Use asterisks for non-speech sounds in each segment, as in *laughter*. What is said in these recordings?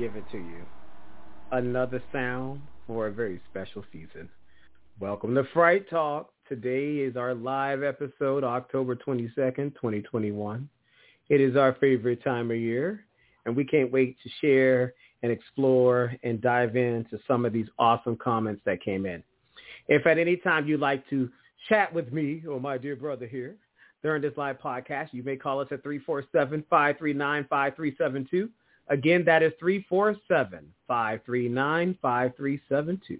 Give it to you. Another sound for a very special season. Welcome to Fright Talk. Today is our live episode, October 22nd, 2021. It is our favorite time of year, and we can't wait to share and explore and dive into some of these awesome comments that came in. If at any time you'd like to chat with me or my dear brother here during this live podcast, you may call us at 347-539-5372. Again, that is 347-539-5372.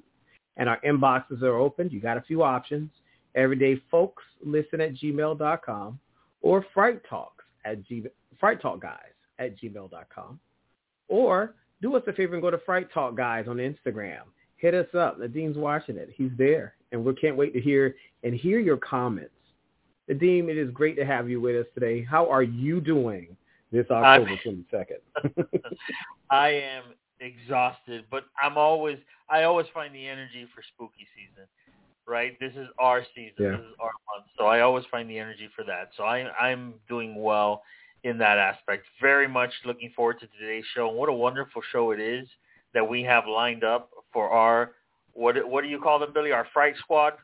And our inboxes are open. You got a few options. Everyday folks listen at gmail.com or fright talks at g fright talk guys at gmail.com. Or do us a favor and go to Fright Talk Guys on Instagram. Hit us up. Nadim's watching it. He's there. And we can't wait to hear and hear your comments. Nadim, it is great to have you with us today. How are you doing this October twenty second? *laughs* I am exhausted, but I'm always I always find the energy for spooky season. Right? This is our season. Yeah. This is our month. So I always find the energy for that. So I I'm doing well in that aspect. Very much looking forward to today's show. And what a wonderful show it is that we have lined up for our what what do you call them, Billy? Our fright squad?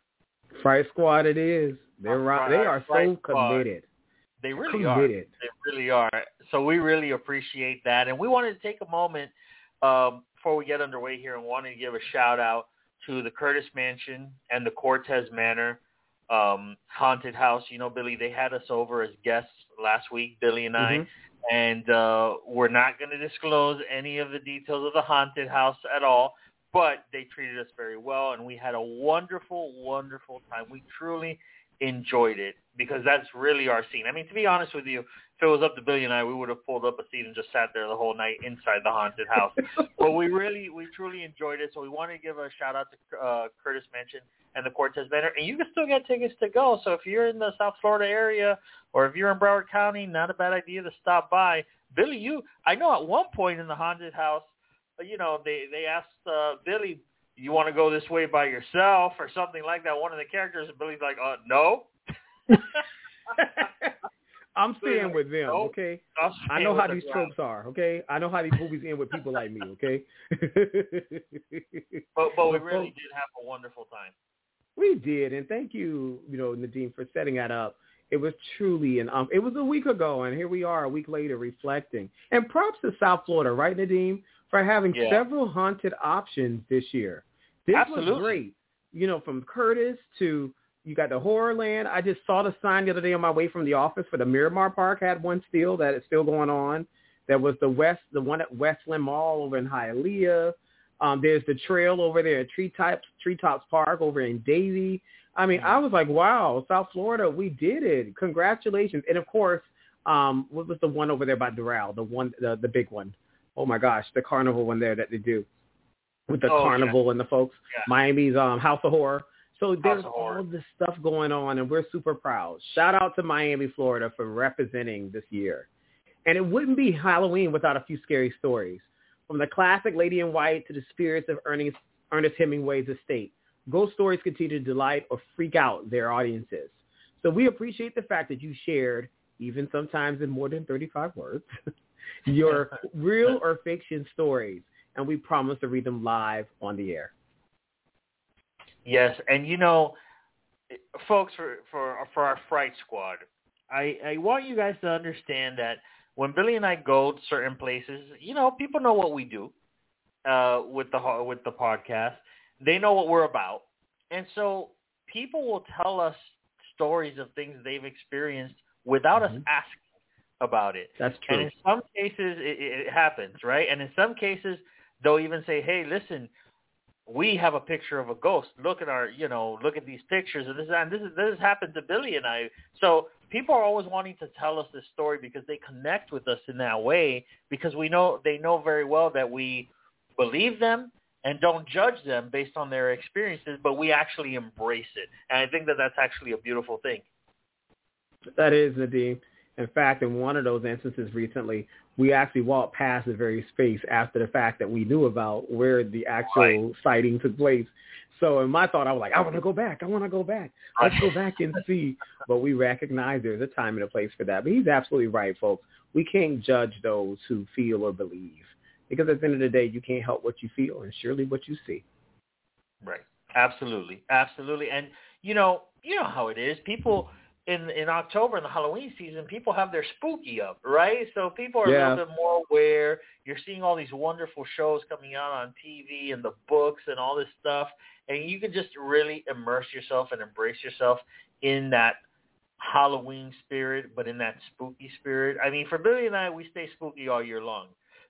Fright Squad it is. They're right. They are so committed. They really are. They really are. So we really appreciate that. And we wanted to take a moment um, before we get underway here and wanted to give a shout out to the Curtis Mansion and the Cortez Manor um, haunted house. You know, Billy, they had us over as guests last week, Billy and I. Mhm. And uh, we're not going to disclose any of the details of the haunted house at all, but they treated us very well, and we had a wonderful, wonderful time. We truly enjoyed it because that's really our scene. I mean, to be honest with you, if it was up to Billy and I, we would have pulled up a seat and just sat there the whole night inside the haunted house. *laughs* but we really, we truly enjoyed it. So we want to give a shout out to uh, Curtis Mansion and the Cortez Manor. And you can still get tickets to go. So if you're in the South Florida area or if you're in Broward County, not a bad idea to stop by. Billy, you, I know at one point in the haunted house, you know, they they asked uh, Billy, you want to go this way by yourself or something like that. One of the characters, Billy's like, uh, no. *laughs* I'm staying with them, Nope. okay? I know how these tropes are, okay? I know how these movies end with people like me, okay? *laughs* But but we really did have a wonderful time. We did, and thank you, you know, Nadim, for setting that up. It was truly an um, it was a week ago, and here we are a week later reflecting. And props to South Florida, right, Nadim, for having Yeah. several haunted options this year. This was Absolutely. great. You know, from Curtis to you got the Horrorland. I just saw the sign the other day on my way from the office for the Miramar Park had one still that is still going on. There was the West, the one at Westland Mall over in Hialeah. Um, there's the trail over there at Treetops Treetops Park over in Davie. I mean, I was like, wow, South Florida, we did it. Congratulations. And of course, um, what was the one over there by Doral, the one, the, the big one? Oh my gosh, the carnival one there that they do with the Oh, yeah. carnival and the folks. Yeah. Miami's um, House of Horror. So there's all this stuff going on, and we're super proud. Shout out to Miami, Florida, for representing this year. And it wouldn't be Halloween without a few scary stories. From the classic Lady in White to the spirits of Ernest, Ernest Hemingway's estate, ghost stories continue to delight or freak out their audiences. So we appreciate the fact that you shared, even sometimes in more than 35 words, *laughs* your *laughs* real or fiction stories, and we promise to read them live on the air. Yes, and you know, folks, for for for our Fright Squad, I I want you guys to understand that when Billy and I go to certain places, you know, people know what we do uh, with the with the podcast. They know what we're about, and so people will tell us stories of things they've experienced without Mhm. us asking about it. That's And true. in some cases, it, it happens, right? And in some cases, they'll even say, "Hey, listen, we have a picture of a ghost. Look at our, you know, look at these pictures." And this and this is this has happened to Billy and I. So people are always wanting to tell us this story because they connect with us in that way because we know they know very well that we believe them and don't judge them based on their experiences, but we actually embrace it. And I think that that's actually a beautiful thing. That is, Nadim. In fact, in one of those instances recently, we actually walked past the very space after the fact that we knew about where the actual Right. sighting took place. So in my thought, I was like, I want to go back. I want to go back. Let's go back and see. But we recognize there's a time and a place for that. But he's absolutely right, folks. We can't judge those who feel or believe. Because at the end of the day, you can't help what you feel and surely what you see. Right. Absolutely. Absolutely. And you know, you know how it is. People in in October in the Halloween season, people have their spooky up, right? So people are Yeah. a little bit more aware. You're seeing all these wonderful shows coming out on TV and the books and all this stuff, and you can just really immerse yourself and embrace yourself in that Halloween spirit, but in that spooky spirit. I mean, for Billy and I, we stay spooky all year long,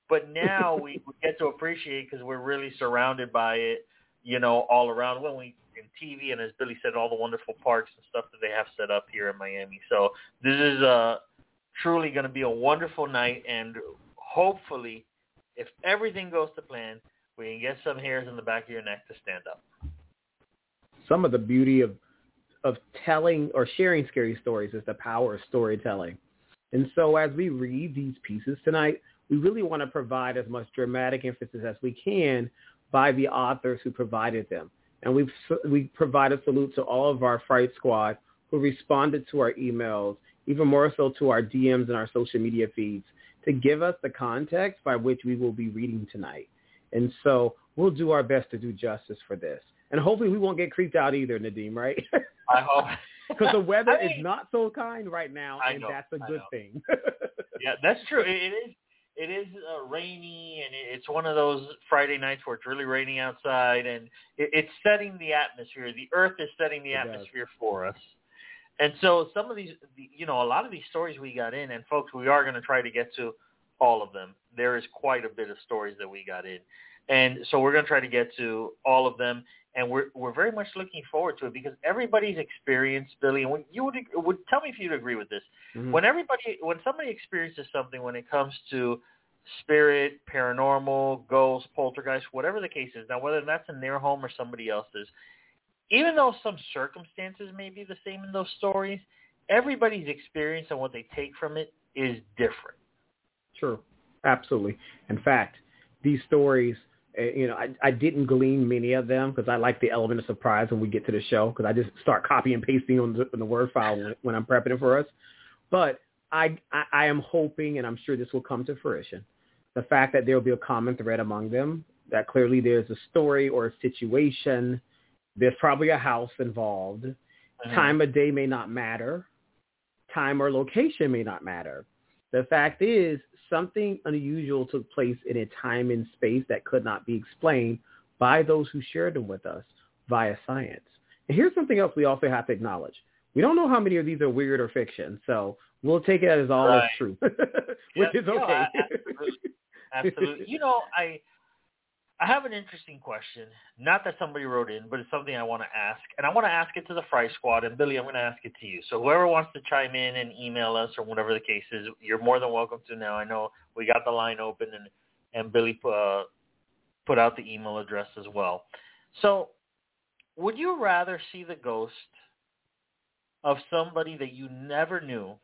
but now *laughs* we, we get to appreciate because we're really surrounded by it you know, all around when we in TV and as Billy said, all the wonderful parks and stuff that they have set up here in Miami. So this is uh truly going to be a wonderful night, and hopefully, if everything goes to plan, we can get some hairs in the back of your neck to stand up. some of the beauty of of telling or sharing scary stories is the power of storytelling. And so as we read these pieces tonight, we really want to provide as much dramatic emphasis as we can by the authors who provided them. And we've we provide a salute to all of our Fright Squad who responded to our emails, even more so to our DMs and our social media feeds, to give us the context by which we will be reading tonight. And so we'll do our best to do justice for this. And hopefully we won't get creeped out either, Nadim, right? *laughs* I hope *laughs* Because the weather I is not so kind right now, I and know, that's a good thing. *laughs* yeah, that's true. It is. It is uh, rainy, and it's one of those Friday nights where it's really raining outside, and it, it's setting the atmosphere. The Earth is setting the It does. atmosphere for us. And so, some of these, you know, a lot of these stories we got in, and folks, we are going to try to get to all of them. There is quite a bit of stories that we got in, and so we're going to try to get to all of them. And we're we're very much looking forward to it because everybody's experience, Billy, and when you would would tell me if you'd agree with this Mhm. when everybody when somebody experiences something when it comes to spirit paranormal ghosts, poltergeist whatever the case is now whether that's in their home or somebody else's even though some circumstances may be the same in those stories everybody's experience and what they take from it is different True. Absolutely. In fact, these stories, you know, I, I didn't glean many of them because I like the element of surprise when we get to the show because I just start copy and pasting on the, on the word file when, when I'm prepping it for us. But I, I, I am hoping, and I'm sure this will come to fruition, the fact that there will be a common thread among them, that clearly there's a story or a situation, there's probably a house involved, uh-huh. time of day may not matter, time or location may not matter. The fact is, something unusual took place in a time and space that could not be explained by those who shared them with us via science. And here's something else we also have to acknowledge. We don't know how many of these are weird or fiction, so we'll take it as all as true, *laughs* which is no, okay. a- absolutely. absolutely you know i i have an interesting question. Not that somebody wrote in but it's something i want to ask and i want to ask it to the fright squad and billy i'm going to ask it to you. So whoever wants to chime in and email us or whatever the case is you're more than welcome to now. I know we got the line open and and billy uh, put out the email address as well. So would you rather see the ghost of somebody that you never knew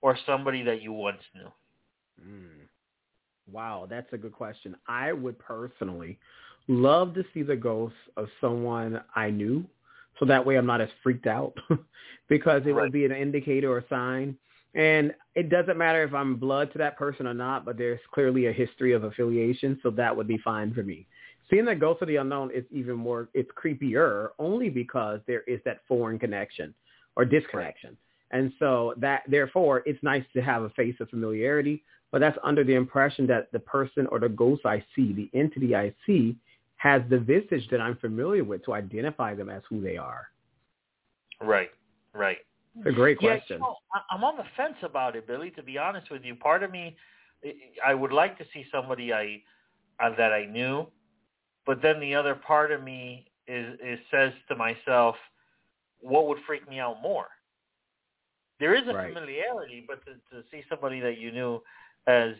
or somebody that you once knew? Mm. Wow, that's a good question. I would personally love to see the ghost of someone I knew, so that way I'm not as freaked out, *laughs* because it Right. would be an indicator or sign. And it doesn't matter if I'm blood to that person or not, but there's clearly a history of affiliation, so that would be fine for me. Seeing the ghost of the unknown is even more, it's creepier only because there is that foreign connection or disconnection. And so that therefore it's nice to have a face of familiarity, but that's under the impression that the person or the ghost I see, the entity I see, has the visage that I'm familiar with to identify them as who they are. Right, right. It's a great Yeah, question. you know, I- I'm on the fence about it, Billy. To be honest with you, part of me, I- I would like to see somebody I uh, that I knew, but then the other part of me is is says to myself, what would freak me out more? There is a Right. familiarity, but to, to see somebody that you knew as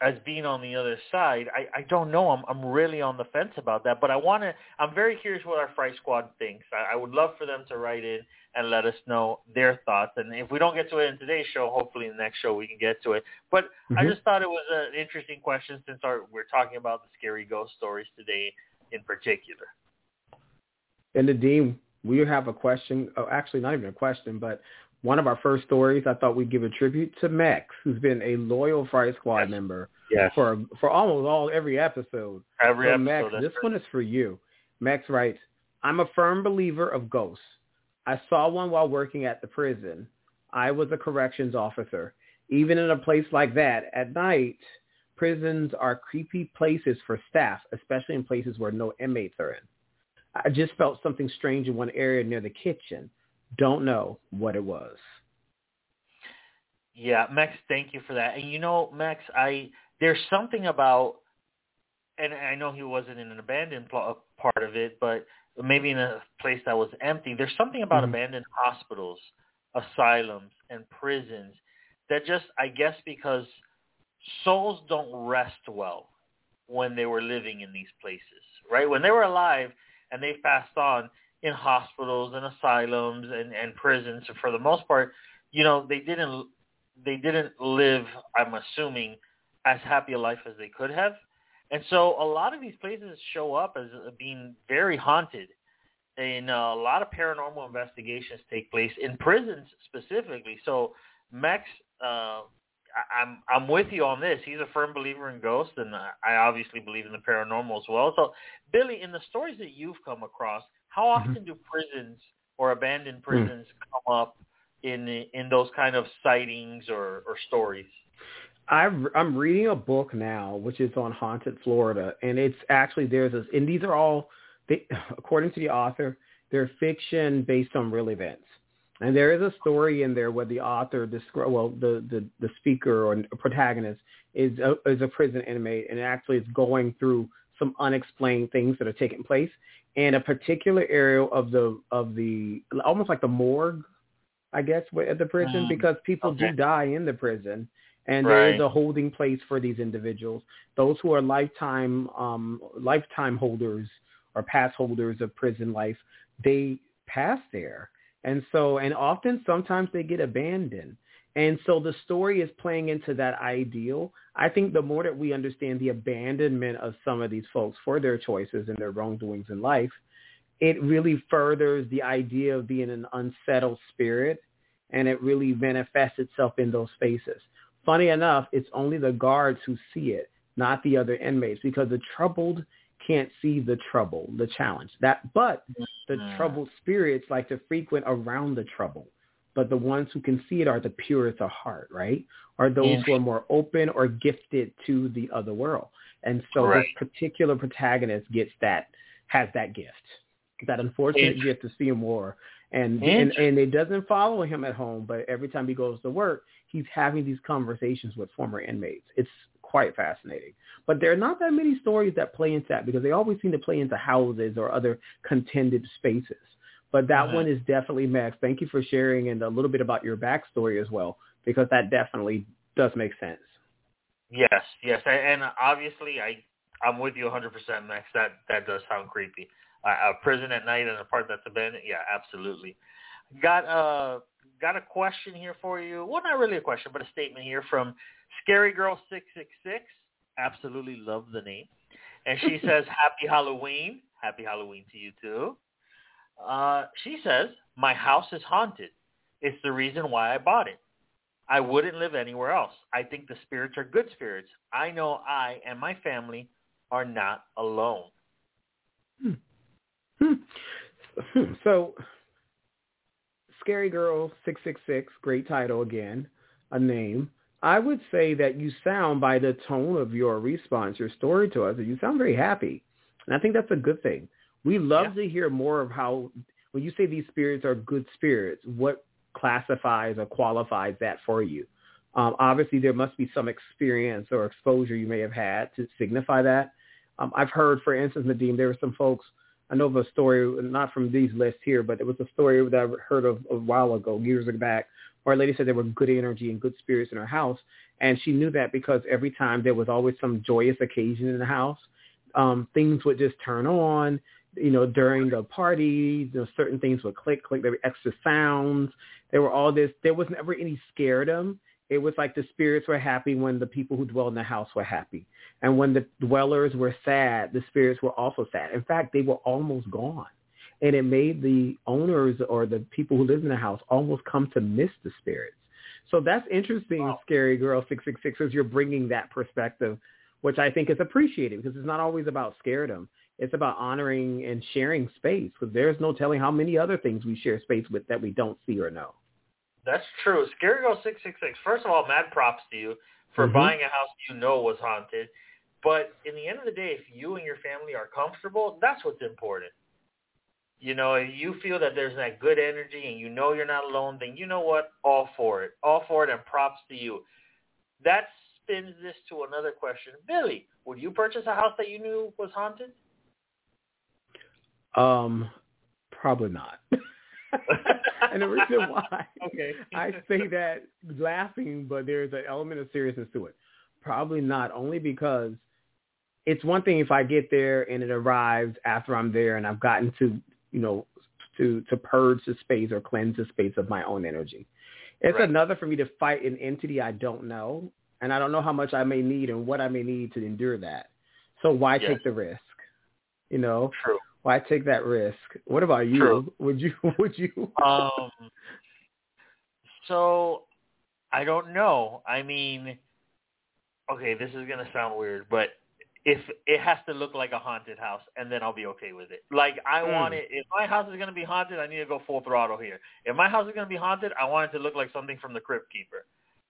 as being on the other side, I, I don't know. I'm I'm really on the fence about that. But I want to. I'm very curious what our Fright Squad thinks. I, I would love for them to write in and let us know their thoughts. And if we don't get to it in today's show, hopefully in the next show we can get to it. But I Mhm. just thought it was an interesting question since our, we're talking about the scary ghost stories today in particular. And Nadim, we have a question. Oh, actually, not even a question, but one of our first stories. I thought we'd give a tribute to Max, who's been a loyal Fright Squad Yes. member Yes. for for almost all every episode. Every so episode. Max, this one is for you. Max writes, I'm a firm believer of ghosts. I saw one while working at the prison. I was a corrections officer. Even in a place like that, at night, prisons are creepy places for staff, especially in places where no inmates are in. I just felt something strange in one area near the kitchen. Don't know what it was. Yeah, Max, thank you for that. And you know, Max, I there's something about, and I know he wasn't in an abandoned pl- part of it, but maybe in a place that was empty. There's something about Mhm. abandoned hospitals, asylums, and prisons that just, I guess, because souls don't rest well when they were living in these places, right? When they were alive and they passed on in hospitals and asylums and, and prisons, for the most part, you know, they didn't they didn't live, I'm assuming, as happy a life as they could have. And so a lot of these places show up as being very haunted. And uh, a lot of paranormal investigations take place in prisons specifically. So Max, uh, I'm I'm with you on this. He's a firm believer in ghosts, and I obviously believe in the paranormal as well. So, Billy, in the stories that you've come across, how often mm-hmm. do prisons or abandoned mm. prisons come up in in those kind of sightings or, or stories? I've, I'm reading a book now, which is on haunted Florida, and it's actually there's a, and these are all, they, *laughs* according to the author, they're fiction based on real events. And there is a story in there where the author, descri- well, the, the, the speaker or protagonist is a, is a prison inmate and actually is going through some unexplained things that are taking place in a particular area of the of the almost like the morgue, I guess, at the prison Mm, because people okay. do die in the prison and there is a holding place for these individuals. Those who are lifetime um, lifetime holders or pass holders of prison life, they pass there, and so and often sometimes they get abandoned. And so the story is playing into that ideal. I think the more that we understand the abandonment of some of these folks for their choices and their wrongdoings in life, it really furthers the idea of being an unsettled spirit and it really manifests itself in those spaces. Funny enough, it's only the guards who see it, not the other inmates, because the troubled can't see the trouble, the challenge. That, but the Mm. troubled spirits like to frequent around the trouble. But the ones who can see it are the purest of heart, right? Are those who are more open or gifted to the other world. And so Right. this particular protagonist gets that, has that gift, that unfortunate gift to see him more. And, and and it doesn't follow him at home, but every time he goes to work, he's having these conversations with former inmates. It's quite fascinating. But there are not that many stories that play into that because they always seem to play into houses or other contended spaces. But that Mhm. one is definitely Max. Thank you for sharing and a little bit about your backstory as well, because that definitely does make sense. Yes, yes, and obviously I I'm with you 100%, Max. That that does sound creepy. Uh, a prison at night and a part that's abandoned. Yeah, absolutely. Got uh got a question here for you. Well, not really a question, but a statement here from Scary Girl six six six. Absolutely love the name, and she *laughs* says, "Happy Halloween, Happy Halloween to you too." Uh, she says, "My house is haunted. It's the reason why I bought it. I wouldn't live anywhere else. I think the spirits are good spirits. I know I and my family are not alone. Hmm. Hmm. So Scary Girl 666, great title again, a name. I would say that you sound by the tone of your response, your story to us, that you sound very happy. And I think that's a good thing. We love Yeah. to hear more of how, when you say these spirits are good spirits, what classifies or qualifies that for you? Um, obviously, there must be some experience or exposure you may have had to signify that. Um, I've heard, for instance, Nadim, there were some folks, I know of a story, not from these lists here, but it was a story that I heard of a while ago, years back, where a lady said there were good energy and good spirits in her house. And she knew that because every time there was always some joyous occasion in the house, um, things would just turn on. You know, during the party, you know, certain things would click, click. There were extra sounds. There were all this. There was never any scaredom. It was like the spirits were happy when the people who dwell in the house were happy. And when the dwellers were sad, the spirits were also sad. In fact, they were almost gone. And it made the owners or the people who lived in the house almost come to miss the spirits. So that's interesting, Wow. Scary Girl 666, as you're bringing that perspective, which I think is appreciated because it's not always about scaredom. It's about honoring and sharing space because there's no telling how many other things we share space with that we don't see or know. That's true. Scary Girl six six six. First of all, mad props to you for Mhm. buying a house you know was haunted. But in the end of the day, if you and your family are comfortable, that's what's important. You know, if you feel that there's that good energy and you know you're not alone, then you know what? All for it. All for it and props to you. That spins this to another question. Billy, would you purchase a house that you knew was haunted? Um, probably not. *laughs* and the reason why *laughs* Okay. I say that laughing, but there's an element of seriousness to it. Probably not, only because it's one thing if I get there and it arrives after I'm there and I've gotten to, you know, to to purge the space or cleanse the space of my own energy. It's Right. another for me to fight an entity I don't know, and I don't know how much I may need and what I may need to endure that. So why Yes. take the risk? You know, True. Why take that risk? What about you? True. *laughs* Would you? *laughs* Would you? Um. So, I don't know. I mean, okay, this is gonna sound weird, but if it has to look like a haunted house, and then I'll be okay with it. Like I Hmm. want it. If my house is gonna be haunted, I need to go full throttle here. If my house is gonna be haunted, I want it to look like something from the Crypt Keeper,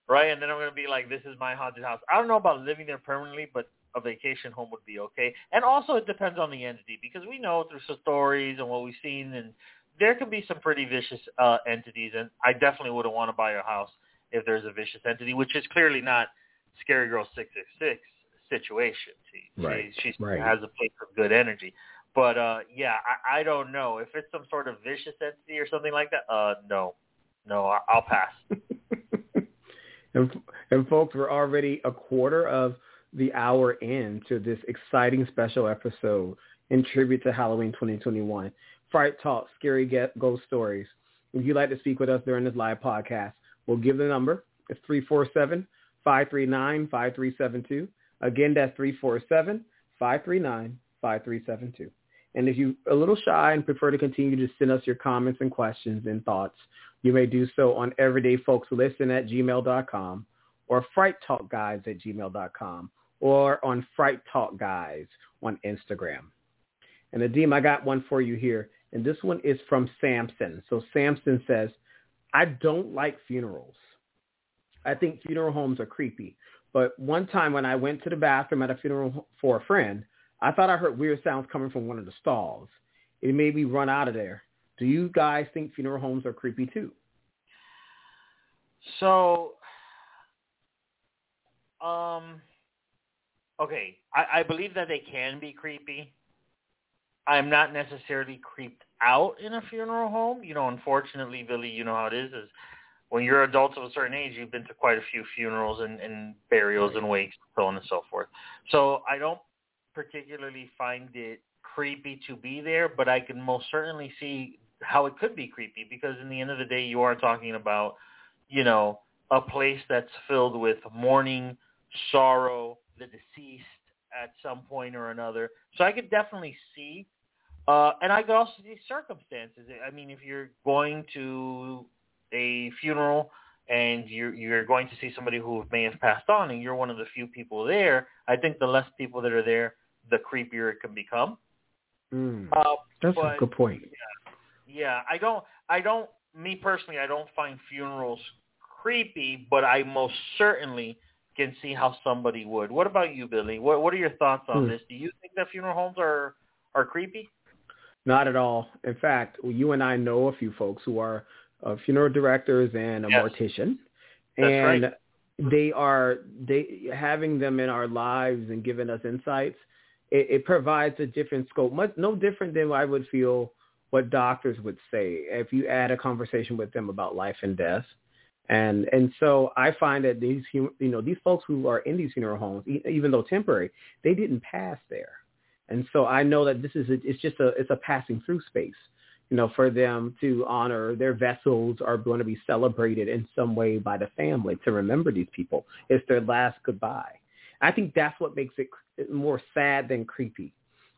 right? And then I'm gonna be like, this is my haunted house. I don't know about living there permanently, but a vacation home would be okay. And also, it depends on the entity because we know through some stories and what we've seen, and there can be some pretty vicious uh, entities. And I definitely wouldn't want to buy a house if there's a vicious entity, which is clearly not Scary Girl six six six situation. She, Right, she, she right. has a place of good energy. But uh yeah, I, I don't know if it's some sort of vicious entity or something like that. Uh, no, no, I, I'll pass. *laughs* and, and folks, we're already a quarter of the hour into this exciting special episode in tribute to Halloween 2021. Fright Talk, Scary Get Ghost Stories. If you'd like to speak with us during this live podcast, we'll give the number. It's 347-539-5372. Again, that's 347-539-5372. And if you're a little shy and prefer to continue to send us your comments and questions and thoughts, you may do so on everydayfolkslisten at gmail.com or frighttalkguys at gmail.com or on Fright Talk Guys on Instagram. And Adim, I got one for you here. And this one is from Samson. So Samson says, I don't like funerals. I think funeral homes are creepy. But one time when I went to the bathroom at a funeral for a friend, I thought I heard weird sounds coming from one of the stalls. It made me run out of there. Do you guys think funeral homes are creepy too? So, um, okay, I, I believe that they can be creepy. I'm not necessarily creeped out in a funeral home. You know, unfortunately, Billy, you know how it is. Is when you're adults of a certain age, you've been to quite a few funerals and, and burials and wakes, so on and so forth. So I don't particularly find it creepy to be there, but I can most certainly see how it could be creepy because in the end of the day, you are talking about, you know, a place that's filled with mourning, sorrow, the deceased at some point or another. So I could definitely see, uh, and I could also see circumstances. I mean, if you're going to a funeral and you're you're going to see somebody who may have passed on, and you're one of the few people there, I think the less people that are there, the creepier it can become. Mm, Uh, that's but- a good point. yeah, I don't I don't me personally, I don't find funerals creepy, but I most certainly can see how somebody would. What about you, Billy? What What are your thoughts on Hmm. this? Do you think that funeral homes are are creepy? Not at all. In fact, you and I know a few folks who are uh, funeral directors and a Yes. mortician, That's and right. they are they having them in our lives and giving us insights. It, it provides a different scope, much no different than I would feel what doctors would say if you had a conversation with them about life and death. And and so I find that these you know these folks who are in these funeral homes, even though temporary, they didn't pass there. And so I know that this is a, it's just a it's a passing through space, you know, for them to honor their vessels are going to be celebrated in some way by the family to remember these people. It's their last goodbye. I think that's what makes it more sad than creepy.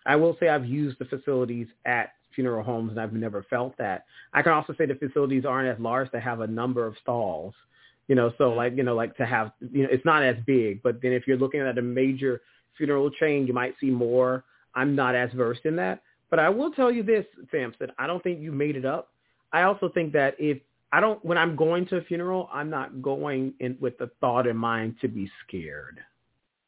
I will say I've used the facilities at funeral homes and I've never felt that. I can also say the facilities aren't as large to have a number of stalls. You know, so like, you know, like to have, you know, it's not as big, but then if you're looking at a major funeral chain, you might see more. I'm not as versed in that, but I will tell you this, Samson, I don't think you made it up. I also think that if I don't, when I'm going to a funeral, I'm not going in with the thought in mind to be scared.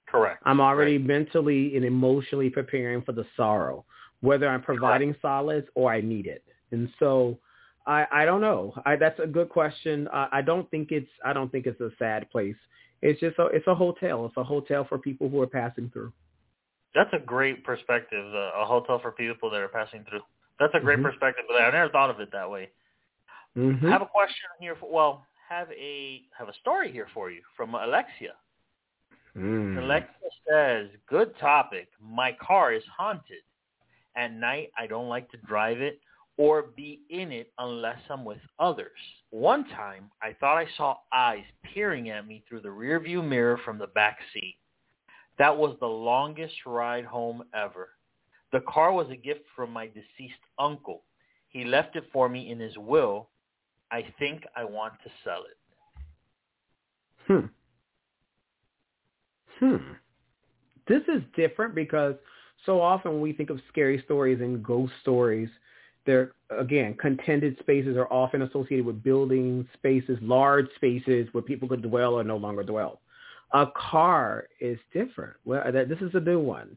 Correct. I'm already mentally and emotionally preparing for the sorrow, whether I'm providing solace or I need it. And so I, I don't know. I, that's a good question. I, I don't think it's I don't think it's a sad place. It's just a, it's a hotel. It's a hotel for people who are passing through. That's a great perspective. Uh, a hotel for people that are passing through. That's a great Mhm. perspective. But I never thought of it that way. Mm-hmm. Have a question here. For, well, have a have a story here for you from Alexia. Mm. Alexia says, "Good topic. My car is haunted. At night, I don't like to drive it or be in it unless I'm with others. One time, I thought I saw eyes peering at me through the rearview mirror from the back seat. That was the longest ride home ever. The car was a gift from my deceased uncle. He left it for me in his will. I think I want to sell it." Hmm. Hmm. This is different because so often when we think of scary stories and ghost stories, they're again contended spaces are often associated with buildings, spaces, large spaces where people could dwell or no longer dwell. A car is different. Well, that this is a new one,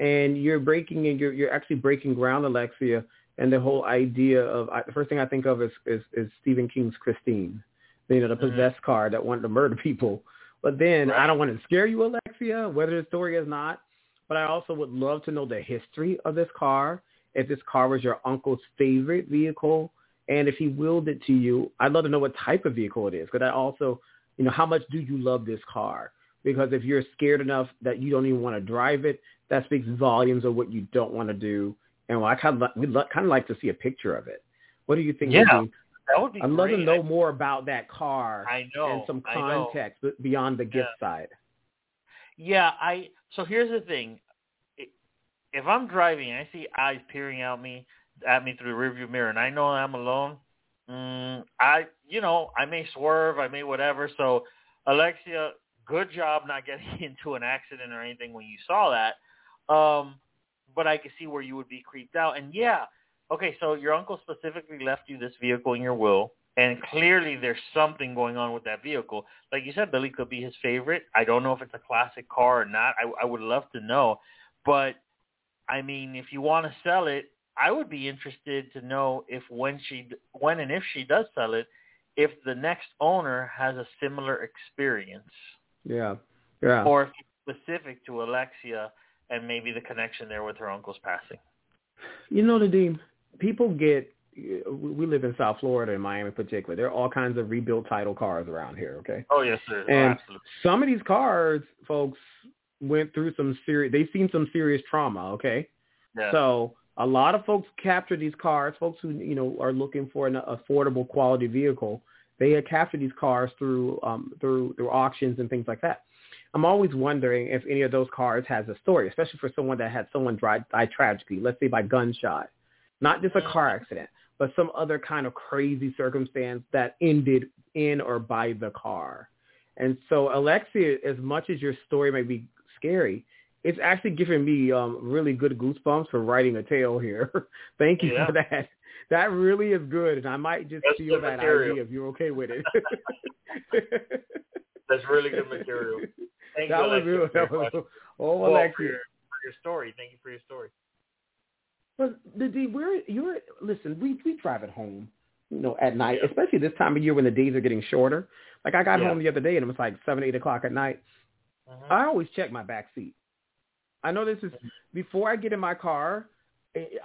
and you're breaking and you're you're actually breaking ground, Alexia, and the whole idea of I, the first thing I think of is is, is Stephen King's Christine, you know, the Mhm. possessed car that wanted to murder people. But then I don't want to scare you, Alexia, whether the story is not. But I also would love to know the history of this car. If this car was your uncle's favorite vehicle, and if he willed it to you, I'd love to know what type of vehicle it is. Because I also, you know, how much do you love this car? Because if you're scared enough that you don't even want to drive it, that speaks volumes of what you don't want to do. And I kind of we'd lo- kind of like to see a picture of it. What do you think? Yeah? That would be I'd love to great. know more about that car I know. and some context beyond the gift side. Yeah, I. So here's the thing: if I'm driving I see eyes peering out me at me through the rearview mirror, and I know I'm alone, mm, I, you know, I may swerve, I may whatever. So, Alexia, good job not getting *laughs* into an accident or anything when you saw that. Um, but I can see where you would be creeped out. And yeah, okay, so your uncle specifically left you this vehicle in your will. And clearly there's something going on with that vehicle. Like you said, Billy could be his favorite. I don't know if it's a classic car or not. I, I would love to know. But, I mean, if you want to sell it, I would be interested to know if when she, when and if she does sell it, if the next owner has a similar experience Yeah, yeah. or if it's specific to Alexia and maybe the connection there with her uncle's passing. You know, Nadim, people get. We live in South Florida, in Miami in particular. There are all kinds of rebuilt title cars around here. Okay, Oh yes, sir. Oh, And- absolutely. some of these cars, folks, went through some serious. They've seen some serious trauma. Okay, Yeah. so a lot of folks capture these cars. Folks who you know are looking for an affordable quality vehicle, they had captured these cars through um, through through auctions and things like that. I'm always wondering if any of those cars has a story, especially for someone that had someone die, die tragically, let's say by gunshot, not just a car accident, but some other kind of crazy circumstance that ended in or by the car. And so, Alexia, as much as your story may be scary, it's actually giving me um, really good goosebumps for writing a tale here. *laughs* Thank you Yeah. for that. that really is good, and I might just That's steal that material. idea if you're okay with it. *laughs* That's really good material. *laughs* Thank that you, was Alexia, real. That was, oh, Well, for Alexia. your, for your story. Thank you for your story. But the D, we're you're listen. We we drive at home, you know, at night, Yeah. especially this time of year when the days are getting shorter. Like I got Yeah. home the other day and it was like seven, eight o'clock at night. Mhm. I always check my back seat. I know this is before I get in my car.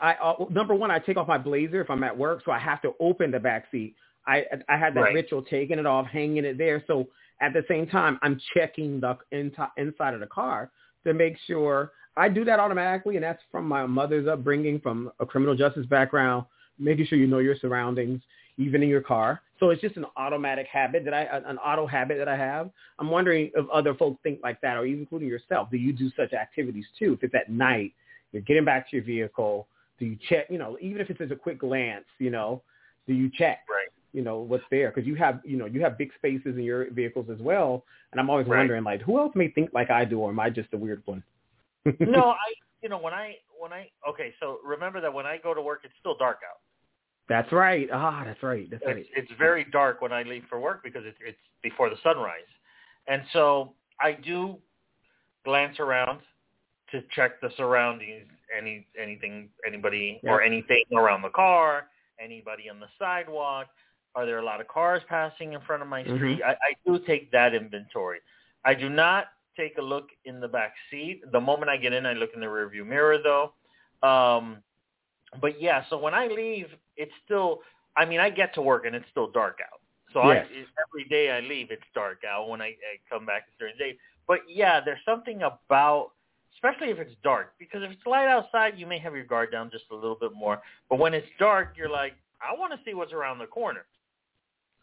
I, I number one, I take off my blazer if I'm at work, so I have to open the back seat. I I had that Right. ritual, taking it off, hanging it there. So at the same time, I'm checking the inti- inside of the car to make sure I do that automatically, and that's from my mother's upbringing, from a criminal justice background, making sure you know your surroundings, even in your car. So it's just an automatic habit that I, an auto habit that I have. I'm wondering if other folks think like that, or even including yourself. Do you do such activities too? If it's at night, you're getting back to your vehicle. Do you check? You know, even if it's just a quick glance, you know, do you check? Right. You know what's there because you have, you know, you have big spaces in your vehicles as well. And I'm always Right. wondering, like, who else may think like I do, or am I just a weird one? No, *laughs* I you know when I when I okay, so remember that when I go to work, it's still dark out. That's right. Ah, that's right. That's right. It's, it's very dark when I leave for work because it's it's before the sunrise, and so I do glance around to check the surroundings, any anything, anybody or anything around the car, anybody on the sidewalk. Are there a lot of cars passing in front of my Mhm. street? I, I do take that inventory. I do not take a look in the back seat. The moment I get in, I look in the rearview mirror, though. Um, but yeah, so when I leave, it's still. I mean, I get to work and it's still dark out. So Yes. I, every day I leave, it's dark out. When I, I come back, it's during the day. But yeah, there's something about, especially if it's dark, because if it's light outside, you may have your guard down just a little bit more. But when it's dark, you're like, I want to see what's around the corner.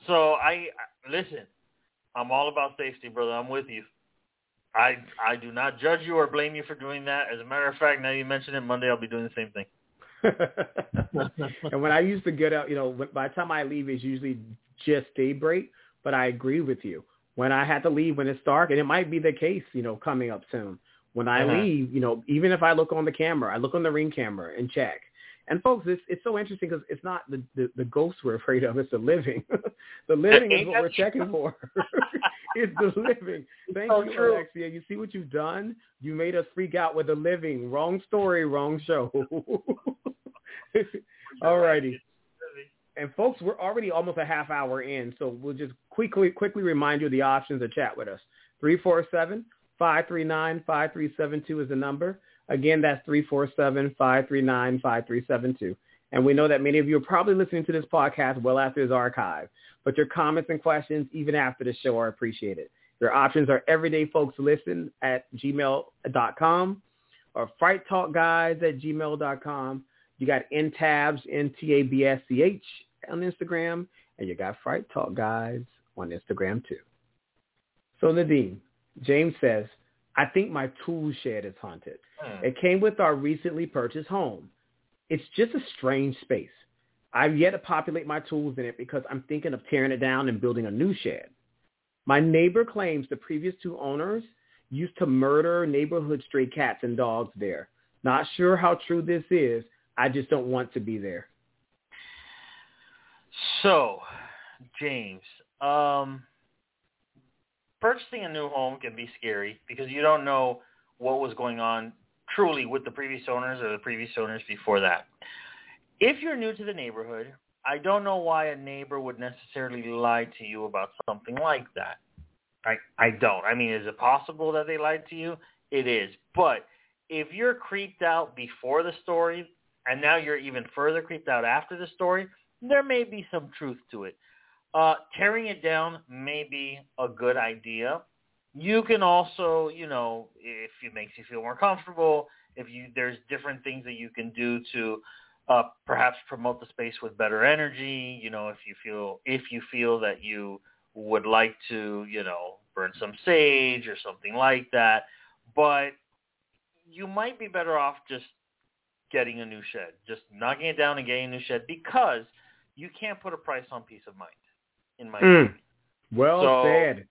So I I- listen. I'm all about safety, brother. I'm with you. I I do not judge you or blame you for doing that. As a matter of fact, now you mention it, Monday I'll be doing the same thing. *laughs* and when I used to get out, you know, by the time I leave, it's usually just daybreak. But I agree with you. When I had to leave when it's dark, and it might be the case, you know, coming up soon. When I Uh-huh. leave, you know, even if I look on the camera, I look on the ring camera and check. And folks, it's it's so interesting because it's not the, the the ghosts we're afraid of; it's the living. *laughs* the living is what we're checking for. *laughs* it's the living. *laughs* Thank So you, true. Alexia. You see what you've done? You made us freak out with the living. Wrong story, wrong show. All righty. And folks, we're already almost a half hour in, so we'll just quickly quickly remind you of the options to chat with us. 347-539-5372 is the number. Again, that's 347-539-5372. And we know that many of you are probably listening to this podcast well after it's archived. But your comments and questions, even after the show, are appreciated. Your options are everyday folks listen at gmail.com or fright talk guys at gmail.com. You got N-Tabs, N-T-A-B-S-C-H on Instagram, and you got Fright Talk Guys on Instagram too. So Nadim, James says, I think my tool shed is haunted. Hmm. It came with our recently purchased home. It's just a strange space. I've yet to populate my tools in it because I'm thinking of tearing it down and building a new shed. My neighbor claims the previous two owners used to murder neighborhood stray cats and dogs there. Not sure how true this is. I just don't want to be there. So, James, um, purchasing a new home can be scary because you don't know what was going on truly with the previous owners or the previous owners before that. If you're new to the neighborhood, I don't know why a neighbor would necessarily lie to you about something like that. I I don't. I mean, is it possible that they lied to you? It is. But if you're creeped out before the story and now you're even further creeped out after the story, there may be some truth to it. Uh, tearing it down may be a good idea. You can also, you know, if it makes you feel more comfortable, if you there's different things that you can do to uh, perhaps promote the space with better energy. You know, if you feel if you feel that you would like to, you know, burn some sage or something like that, but you might be better off just getting a new shed, just knocking it down and getting a new shed because you can't put a price on peace of mind. In my Mm. opinion, Well So- said.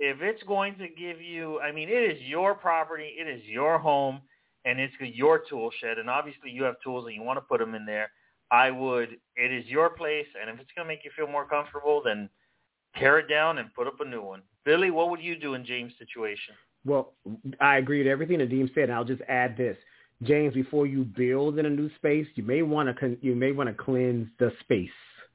If it's going to give you, I mean, it is your property, it is your home, and it's your tool shed, and obviously you have tools and you want to put them in there. I would. It is your place, and if it's going to make you feel more comfortable, then tear it down and put up a new one. Billy, what would you do in James' situation? Well, I agree with everything Nadim said, and I'll just add this. James, before you build in a new space, you may want to you may want to cleanse the space.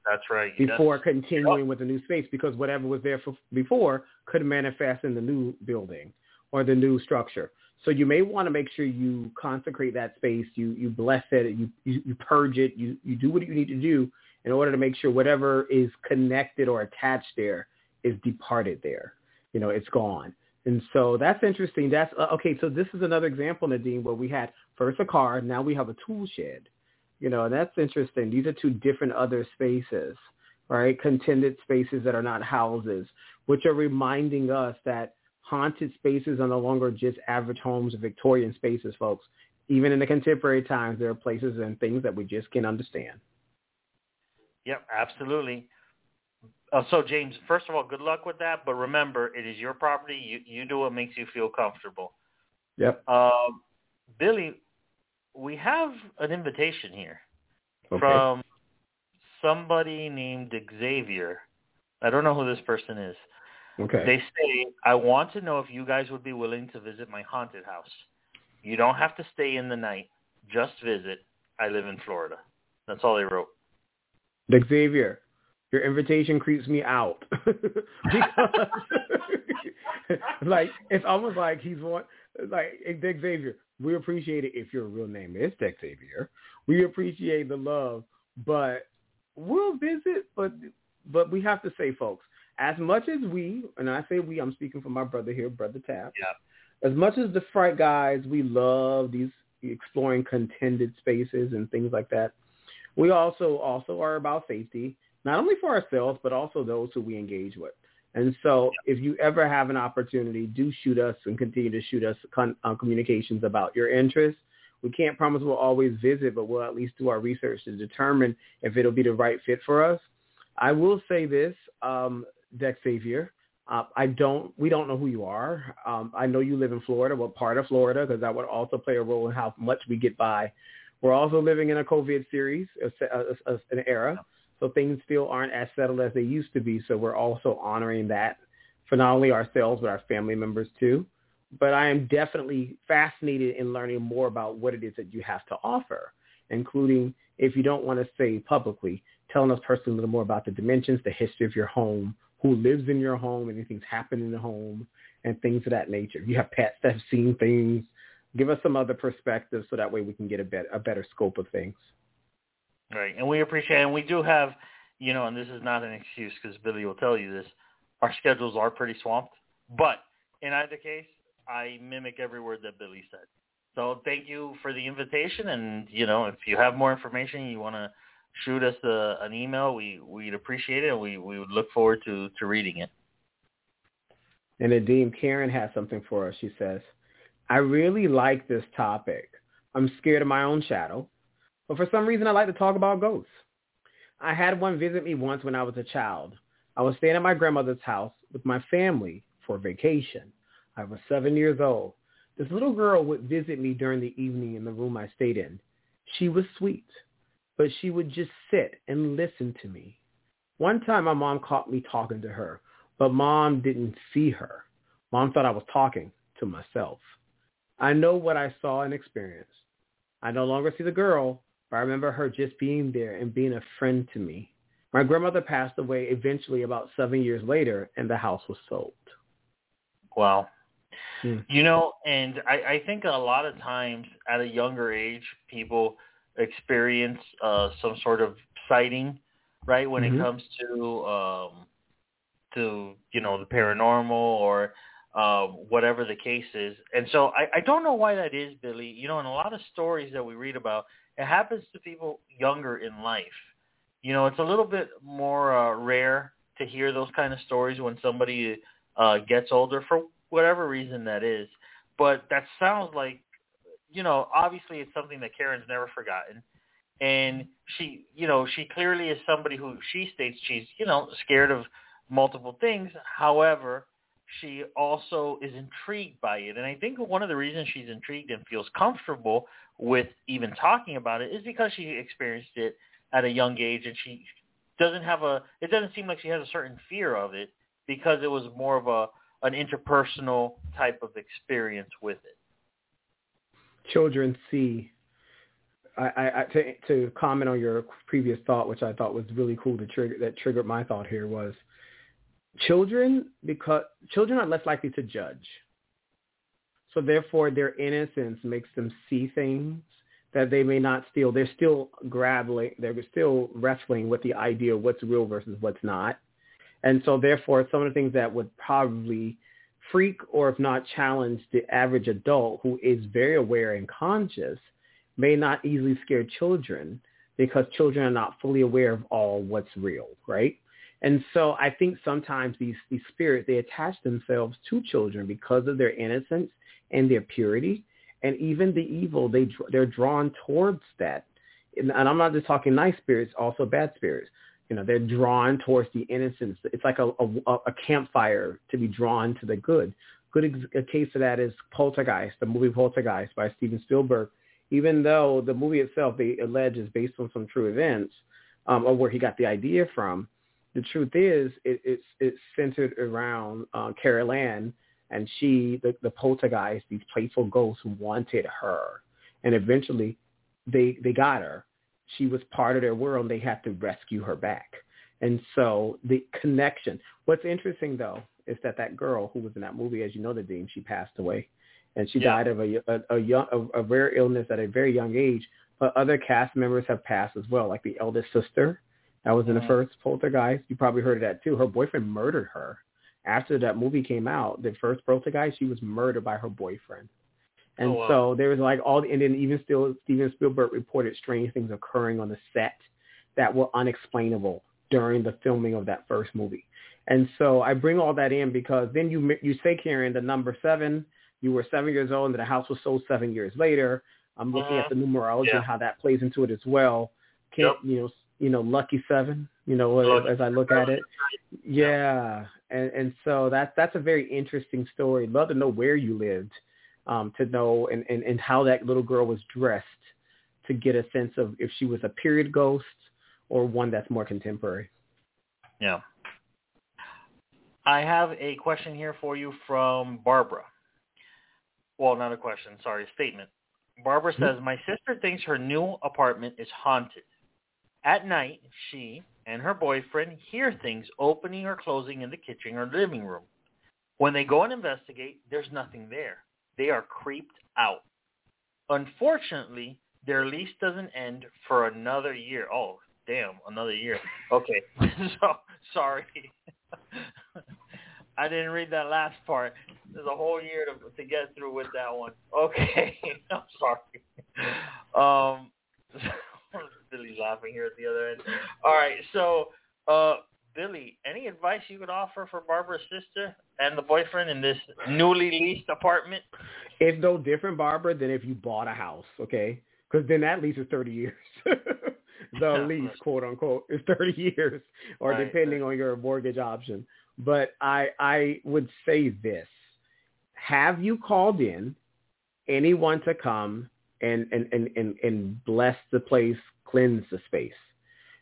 That's right. Before continuing yep. with the new space, because whatever was there for, before could manifest in the new building or the new structure. So you may want to make sure you consecrate that space, you you bless it, you you, you purge it, you you do what you need to do in order to make sure whatever is connected or attached there is departed there. You know, it's gone. And so that's interesting. That's uh, okay. So this is another example, Nadim, where we had first a car, now we have a tool shed. You know, and that's interesting. These are two different other spaces, right? Contended spaces that are not houses, which are reminding us that haunted spaces are no longer just average homes or Victorian spaces, folks. Even in the contemporary times, there are places and things that we just can't understand. Yep, absolutely. Uh, so James, first of all, good luck with that. But remember, it is your property. You you do what makes you feel comfortable. Yep. Uh, Billy, we have an invitation here Okay. from somebody named Xavier. I don't know who this person is. Okay. They say, I want to know if you guys would be willing to visit my haunted house. You don't have to stay in the night. Just visit. I live in Florida. That's all they wrote. Xavier, your invitation creeps me out *laughs* because *laughs* like it's almost like he's one like Xavier. We appreciate it if your real name is Xavier. We appreciate the love, but we'll visit. But but we have to say, folks, as much as we and I say we, I'm speaking for my brother here, brother Tap. Yeah. As much as the fright guys, we love these exploring contended spaces and things like that. We also also are about safety not only for ourselves, but also those who we engage with. And so if you ever have an opportunity, do shoot us and continue to shoot us con- uh, communications about your interests. We can't promise we'll always visit, but we'll at least do our research to determine if it'll be the right fit for us. I will say this, um, Dex Xavier. Uh, I don't. We don't know who you are. Um, I know you live in Florida. What part of Florida? Because that would also play a role in how much we get by. We're also living in a COVID series, a, a, a, an era. So things still aren't as settled as they used to be. So we're also honoring that for not only ourselves, but our family members too. But I am definitely fascinated in learning more about what it is that you have to offer, including if you don't want to say publicly, telling us personally a little more about the dimensions, the history of your home, who lives in your home, anything's happened in the home, and things of that nature. If you have pets that have seen things, give us some other perspectives so that way we can get a, bet- a better scope of things. Right, and we appreciate, and we do have, you know, and this is not an excuse because Billy will tell you this. Our schedules are pretty swamped, but in either case, I mimic every word that Billy said. So thank you for the invitation, and you know, if you have more information, you want to shoot us a, an email, we we'd appreciate it, and we we would look forward to to reading it. And Nadim, Karen has something for us. She says, I really like this topic. I'm scared of my own shadow, but for some reason I like to talk about ghosts. I had one visit me once when I was a child. I was staying at my grandmother's house with my family for vacation. I was seven years old. This little girl would visit me during the evening in the room I stayed in. She was sweet, but she would just sit and listen to me. One time my mom caught me talking to her, but mom didn't see her. Mom thought I was talking to myself. I know what I saw and experienced. I no longer see the girl, but I remember her just being there and being a friend to me. My grandmother passed away eventually about seven years later, and the house was sold. Wow. Hmm. You know, and I, I think a lot of times at a younger age, people experience uh, some sort of sighting, right? When Mhm. it comes to um, to you know the paranormal or uh, whatever the case is. And so I, I don't know why that is, Billy. You know, in a lot of stories that we read about, it happens to people younger in life. You know, it's a little bit more uh, rare to hear those kind of stories when somebody uh, gets older for whatever reason that is. But that sounds like, you know, obviously it's something that Karen's never forgotten. And she, you know, she clearly is somebody who she states she's, you know, scared of multiple things. However, she also is intrigued by it. And I think one of the reasons she's intrigued and feels comfortable with even talking about it is because she experienced it at a young age, and she doesn't have a. It doesn't seem like she has a certain fear of it because it was more of a an interpersonal type of experience with it. Children see. I, I, to, to comment on your previous thought, which I thought was really cool to trigger that triggered my thought here was children because children are less likely to judge. So therefore their innocence makes them see things that they may not still they're still grappling they're still wrestling with the idea of what's real versus what's not. And so therefore some of the things that would probably freak or if not challenge the average adult who is very aware and conscious may not easily scare children because children are not fully aware of all what's real, right? And so I think sometimes these, these spirits, they attach themselves to children because of their innocence and their purity. And even the evil, they, they're drawn towards that. And I'm not just talking nice spirits, also bad spirits. You know, they're drawn towards the innocence. It's like a, a, a campfire to be drawn to the good. Good a case of that is Poltergeist, the movie Poltergeist by Steven Spielberg. Even though the movie itself, they allege, is based on some true events, um, or where he got the idea from, the truth is it, it's it's centered around uh, Carol Anne and she, the, the poltergeist, these playful ghosts wanted her, and eventually they they got her. She was part of their world. and They had to rescue her back, and so the connection. What's interesting though is that that girl who was in that movie, as you know, the dean, she passed away, and she yeah. died of a a, a young a, a rare illness at a very young age. But other cast members have passed as well, like the eldest sister that was in the mm-hmm. first Poltergeist. You probably heard of that too. Her boyfriend murdered her. After that movie came out, the first Poltergeist, she was murdered by her boyfriend. And oh, wow. so there was like all, the, and then even still, Steven Spielberg reported strange things occurring on the set that were unexplainable during the filming of that first movie. And so I bring all that in because then you you say, Karen, the number seven, you were seven years old and the house was sold seven years later. I'm looking uh-huh. at the numerology yeah. and how that plays into it as well. Can yep. you know you know, lucky seven, you know, lucky as I look at it. Yeah. And and so that's that's a very interesting story. Love to know where you lived, um, to know and, and, and how that little girl was dressed to get a sense of if she was a period ghost or one that's more contemporary. Yeah. I have a question here for you from Barbara. Well, not a question, sorry, a statement. Barbara mm-hmm. says, my sister thinks her new apartment is haunted. At night, she and her boyfriend hear things opening or closing in the kitchen or living room. When they go and investigate, there's nothing there. They are creeped out. Unfortunately, their lease doesn't end for another year. Oh, damn, another year. Okay, *laughs* so sorry. *laughs* I didn't read that last part. There's a whole year to to get through with that one. Okay, *laughs* I'm sorry. Um, Billy's laughing here at the other end. All right, so uh, Billy, any advice you could offer for Barbara's sister and the boyfriend in this newly leased apartment? It's no different, Barbara, than if you bought a house, okay? Because then that lease is 30 years. *laughs* the *laughs* lease, quote unquote, is 30 years, or right, depending right. on your mortgage option. But I, I would say this: Have you called in anyone to come and and and and, and bless the place, cleanse the space.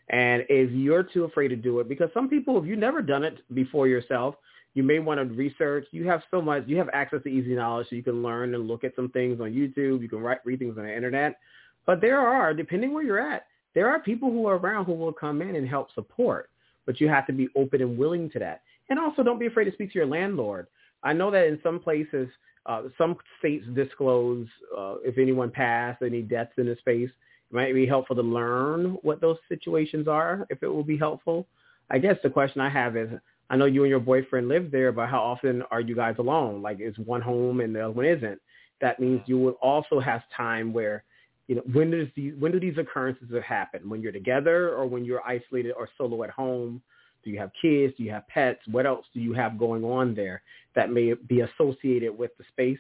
And if you're too afraid to do it, because some people, if you've never done it before yourself, you may want to research. You have so much, you have access to easy knowledge, so you can learn and look at some things on YouTube. You can write, read things on the internet. But there are, depending where you're at, there are people who are around who will come in and help support. But you have to be open and willing to that. And also don't be afraid to speak to your landlord. I know that in some places, uh, some states disclose uh, if anyone passed, any deaths in the space. Might be helpful to learn what those situations are, if it will be helpful. I guess the question I have is, I know you and your boyfriend live there, but how often are you guys alone? Like is one home and the other one isn't? That means you will also have time where, you know, when does these when do these occurrences happen? When you're together or when you're isolated or solo at home? Do you have kids? Do you have pets? What else do you have going on there that may be associated with the space?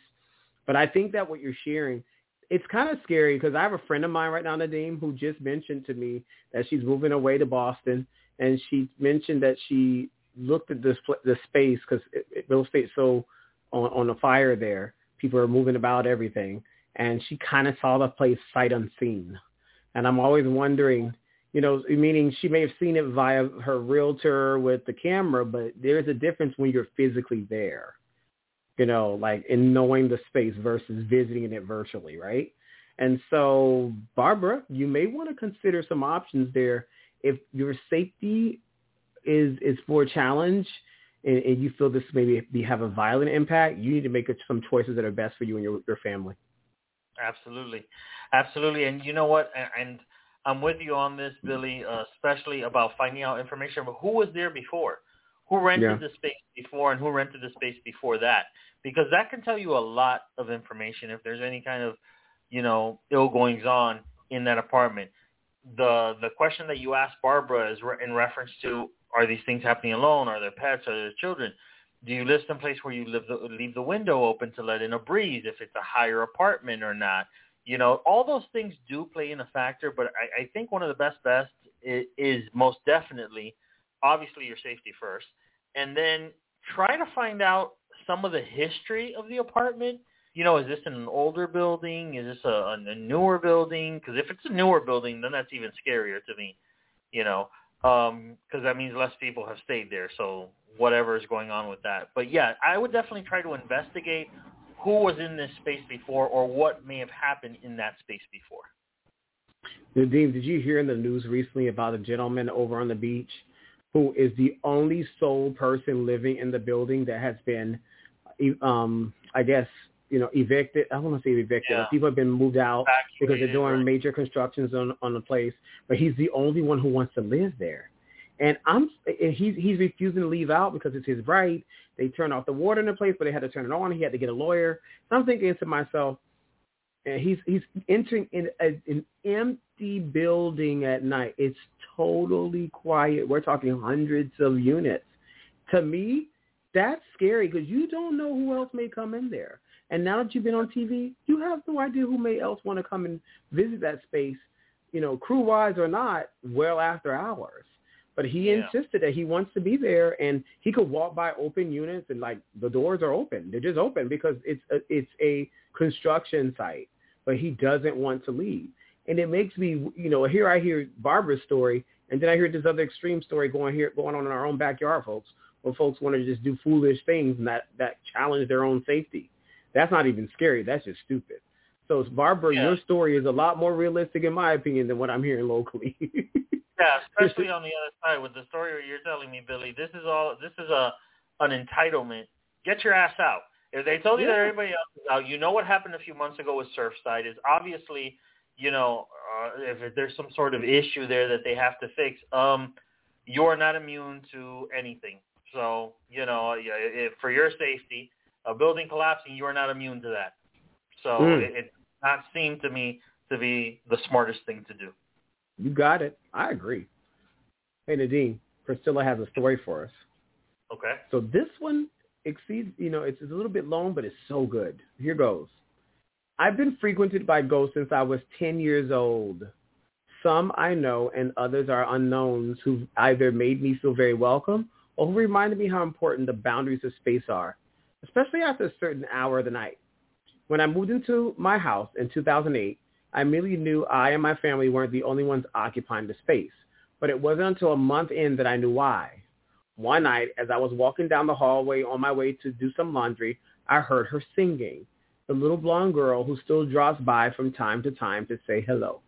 But I think that what you're sharing, it's kind of scary because I have a friend of mine right now, Nadim, who just mentioned to me that she's moving away to Boston, and she mentioned that she looked at this the space because real estate so on on the fire there. People are moving about everything, and she kind of saw the place sight unseen. And I'm always wondering You know, meaning she may have seen it via her realtor with the camera, but there's a difference when you're physically there. You know, like in knowing the space versus visiting it virtually, right? And so, Barbara, you may want to consider some options there. If your safety is is for a challenge, and, you feel this maybe be, have a violent impact, you need to make some choices that are best for you and your your family. Absolutely, absolutely. And you know what? And I'm with you on this, Billy, uh, especially about finding out information about who was there before, who rented yeah. the space before, and who rented the space before that, because that can tell you a lot of information if there's any kind of, you know, ill goings on in that apartment. The the question that you asked Barbara is re- in reference to are these things happening alone? Are there pets? Are there children? Do you live someplace where you live the, leave the window open to let in a breeze if it's a higher apartment or not? You know, all those things do play in a factor, but I, I think one of the best best is, is most definitely, obviously, your safety first, and then try to find out some of the history of the apartment. You know, is this an older building? Is this a, a newer building? Because if it's a newer building, then that's even scarier to me. You know, because um, that means less people have stayed there. So whatever is going on with that. But yeah, I would definitely try to investigate who was in this space before or what may have happened in that space before. Nadim, did you hear in the news recently about a gentleman over on the beach who is the only sole person living in the building that has been, um, I guess, you know, evicted. I don't want to say evicted. Yeah. People have been moved out because they're doing right. major constructions on on the place, but he's the only one who wants to live there. And I'm and he's he's refusing to leave out because it's his right. They turned off the water in the place, but they had to turn it on. He had to get a lawyer. So I'm thinking to myself, he's he's entering in a, an empty building at night. It's totally quiet. We're talking hundreds of units. To me, that's scary because you don't know who else may come in there. And now that you've been on TV, you have no idea who may else want to come and visit that space, you know, crew wise or not, well after hours. But he yeah. insisted that he wants to be there, and he could walk by open units, and like the doors are open. They're just open because it's a, it's a construction site. But he doesn't want to leave, and it makes me, you know, here I hear Barbara's story, and then I hear this other extreme story going here going on in our own backyard, folks, where folks want to just do foolish things and that that challenge their own safety. That's not even scary. That's just stupid. So, Barbara, yeah. your story is a lot more realistic, in my opinion, than what I'm hearing locally. *laughs* Yeah, especially on the other side with the story you're telling me, Billy. This is all. This is a an entitlement. Get your ass out. If they told you yeah. that everybody else is out, you know what happened a few months ago with Surfside is obviously, you know, uh, if there's some sort of issue there that they have to fix, um, you're not immune to anything. So, you know, if, for your safety, a building collapsing, you're not immune to that. So mm. it, it not seem to me to be the smartest thing to do. You got it. I agree. Hey, Nadim, Priscilla has a story for us. Okay. So this one exceeds, you know, it's, it's a little bit long, but it's so good. Here goes. I've been frequented by ghosts since I was 10 years old. Some I know and others are unknowns who've either made me feel very welcome or who reminded me how important the boundaries of space are, especially after a certain hour of the night. When I moved into my house in 2008, I immediately knew I and my family weren't the only ones occupying the space. But it wasn't until a month in that I knew why. One night, as I was walking down the hallway on my way to do some laundry, I heard her singing, the little blonde girl who still drops by from time to time to say hello.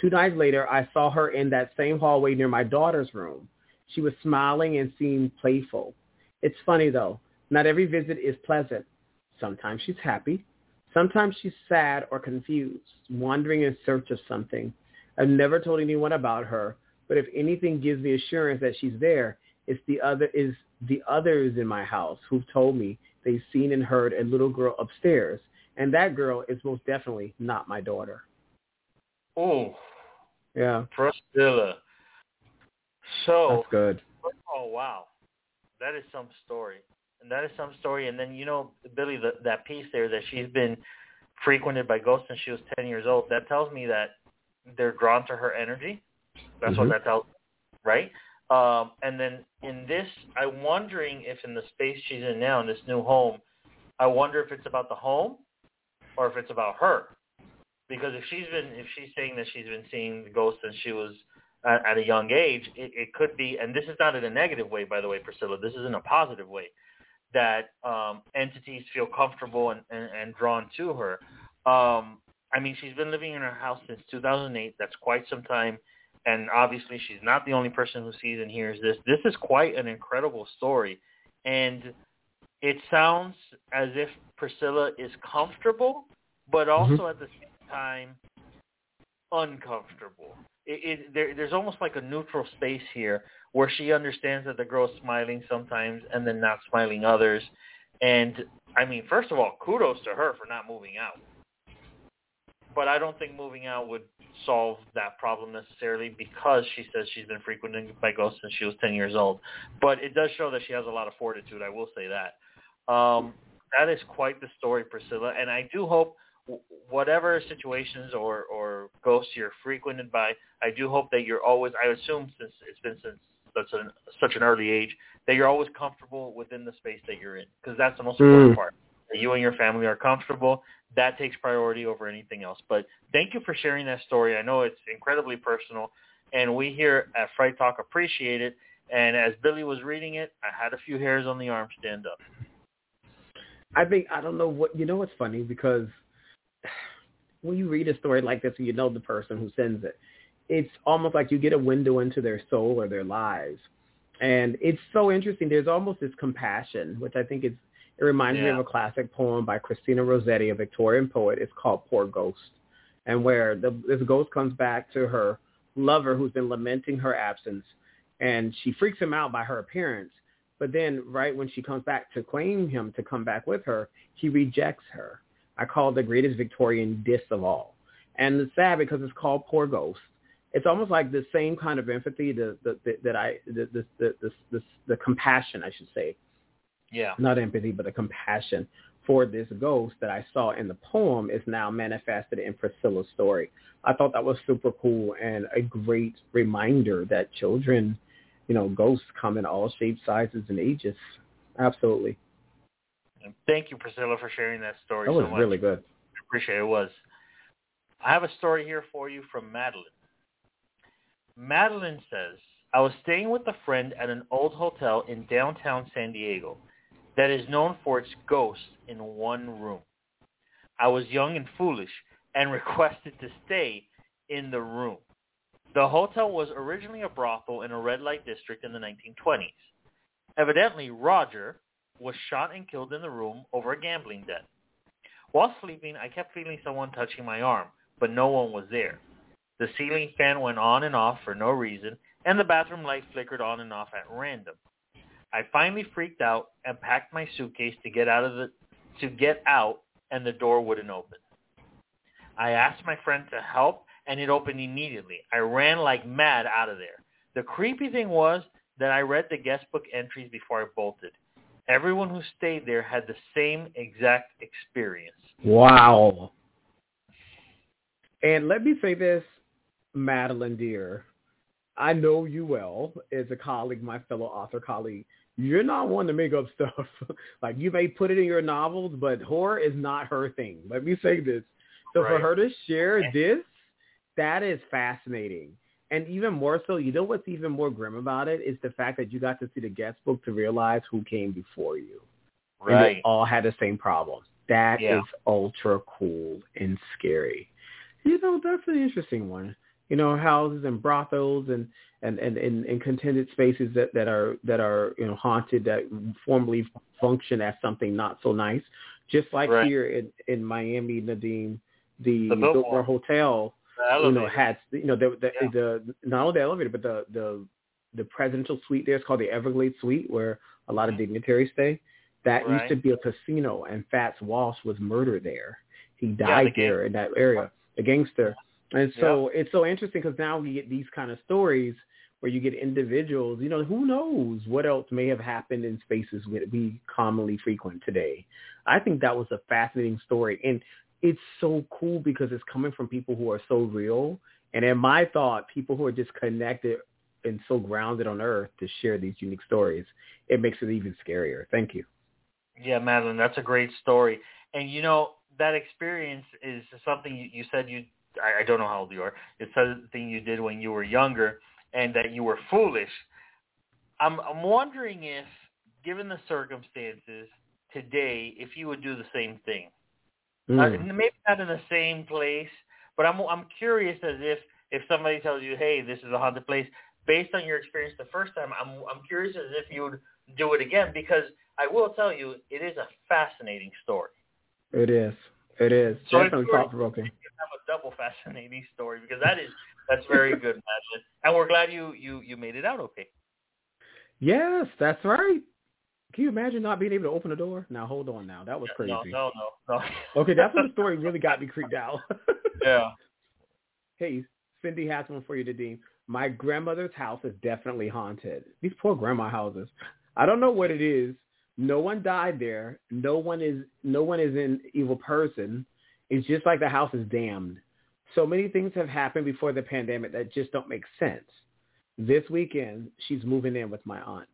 Two nights later, I saw her in that same hallway near my daughter's room. She was smiling and seemed playful. It's funny, though. Not every visit is pleasant. Sometimes she's happy. Sometimes she's sad or confused, wandering in search of something. I've never told anyone about her, but if anything gives me assurance that she's there, it's the other is the others in my house who've told me they've seen and heard a little girl upstairs, and that girl is most definitely not my daughter. Oh, yeah, Priscilla. So that's good. Oh wow, that is some story and that is some story. And then you know, Billy, the, that piece there that she's been frequented by ghosts since she was ten years old. That tells me that they're drawn to her energy. That's mm-hmm. what that tells, me, right? Um, and then in this, I'm wondering if in the space she's in now, in this new home, I wonder if it's about the home or if it's about her. Because if she's been, if she's saying that she's been seeing the ghost since she was at, at a young age, it, it could be, and this is not in a negative way, by the way, Priscilla. This is in a positive way that um, entities feel comfortable and, and, and drawn to her. Um, I mean, she's been living in her house since 2008. That's quite some time. And obviously, she's not the only person who sees and hears this. This is quite an incredible story. And it sounds as if Priscilla is comfortable, but also mm-hmm. at the same time uncomfortable. It, it, there, there's almost like a neutral space here where she understands that the girl's smiling sometimes and then not smiling others. And I mean, first of all, kudos to her for not moving out. But I don't think moving out would solve that problem necessarily because she says she's been frequented by ghosts since she was 10 years old. But it does show that she has a lot of fortitude. I will say that. Um, that is quite the story, Priscilla. And I do hope whatever situations or, or ghosts you're frequented by, I do hope that you're always, I assume since it's been since such an, such an early age, that you're always comfortable within the space that you're in because that's the most important mm. part. That you and your family are comfortable. That takes priority over anything else. But thank you for sharing that story. I know it's incredibly personal, and we here at Fright Talk appreciate it. And as Billy was reading it, I had a few hairs on the arm stand up. I think I don't know what you know. What's funny because when you read a story like this and you know the person who sends it, it's almost like you get a window into their soul or their lives. And it's so interesting. There's almost this compassion, which I think is, it reminds yeah. me of a classic poem by Christina Rossetti, a Victorian poet. It's called Poor Ghost. And where the, this ghost comes back to her lover who's been lamenting her absence. And she freaks him out by her appearance. But then right when she comes back to claim him to come back with her, he rejects her. I call it the greatest Victorian diss of all. And it's sad because it's called Poor Ghost. It's almost like the same kind of empathy the, the, the, that I, the, the, the, the, the compassion, I should say. Yeah. Not empathy, but a compassion for this ghost that I saw in the poem is now manifested in Priscilla's story. I thought that was super cool and a great reminder that children, you know, ghosts come in all shapes, sizes, and ages. Absolutely. Thank you, Priscilla, for sharing that story. That was so really good. I appreciate it. it. Was I have a story here for you from Madeline. Madeline says, I was staying with a friend at an old hotel in downtown San Diego that is known for its ghosts in one room. I was young and foolish and *laughs* requested to stay in the room. The hotel was originally a brothel in a red light district in the 1920s. Evidently, Roger, was shot and killed in the room over a gambling debt. While sleeping, I kept feeling someone touching my arm, but no one was there. The ceiling fan went on and off for no reason, and the bathroom light flickered on and off at random. I finally freaked out and packed my suitcase to get out of the to get out and the door wouldn't open. I asked my friend to help and it opened immediately. I ran like mad out of there. The creepy thing was that I read the guest book entries before I bolted. Everyone who stayed there had the same exact experience. Wow. And let me say this, Madeline dear. I know you well as a colleague, my fellow author colleague. You're not one to make up stuff. *laughs* like you may put it in your novels, but horror is not her thing. Let me say this. So right. for her to share eh. this, that is fascinating. And even more so, you know what's even more grim about it is the fact that you got to see the guest book to realize who came before you. Right. And they all had the same problem. That yeah. is ultra cool and scary. You know, that's an interesting one. You know, houses and brothels and and and, and, and contented spaces that, that are that are you know haunted that formerly function as something not so nice. Just like right. here in in Miami, Nadim, the, the Biltmore Hotel you know, had you know the the, yeah. the not only the elevator but the the the presidential suite there is called the Everglades Suite where a lot of mm-hmm. dignitaries stay. That right. used to be a casino, and Fats Walsh was murdered there. He died yeah, the there in that area, the gangster. And so it's so interesting because now we get these kind of stories where you get individuals. You know, who knows what else may have happened in spaces we commonly frequent today. I think that was a fascinating story, and it's so cool because it's coming from people who are so real. And in my thought, people who are just connected and so grounded on earth to share these unique stories, it makes it even scarier. Thank you. Yeah, Madeline, that's a great story. And you know, that experience is something you, you said you, I, I don't know how old you are, it's something you did when you were younger. and that you were foolish. I'm I'm wondering if, given the circumstances today, if you would do the same thing. Mm. Uh, maybe not in the same place, but I'm I'm curious as if if somebody tells you, hey, this is a haunted place, based on your experience the first time, I'm I'm curious as if you would do it again because I will tell you, it is a fascinating story. It is. It is So definitely thought provoking. You have a double fascinating story because that is that's very good, Madeline. And we're glad you you you made it out okay. Yes, that's right. Can you imagine not being able to open the door? Now hold on. Now that was crazy. No, no, no, no. *laughs* Okay, that's when the story really got me creeped out. *laughs* yeah. hey, Cindy has one for you to Dean. My grandmother's house is definitely haunted. These poor grandma houses. I don't know what it is. No one died there. No one is no one is an evil person. It's just like the house is damned. So many things have happened before the pandemic that just don't make sense. This weekend, she's moving in with my aunt.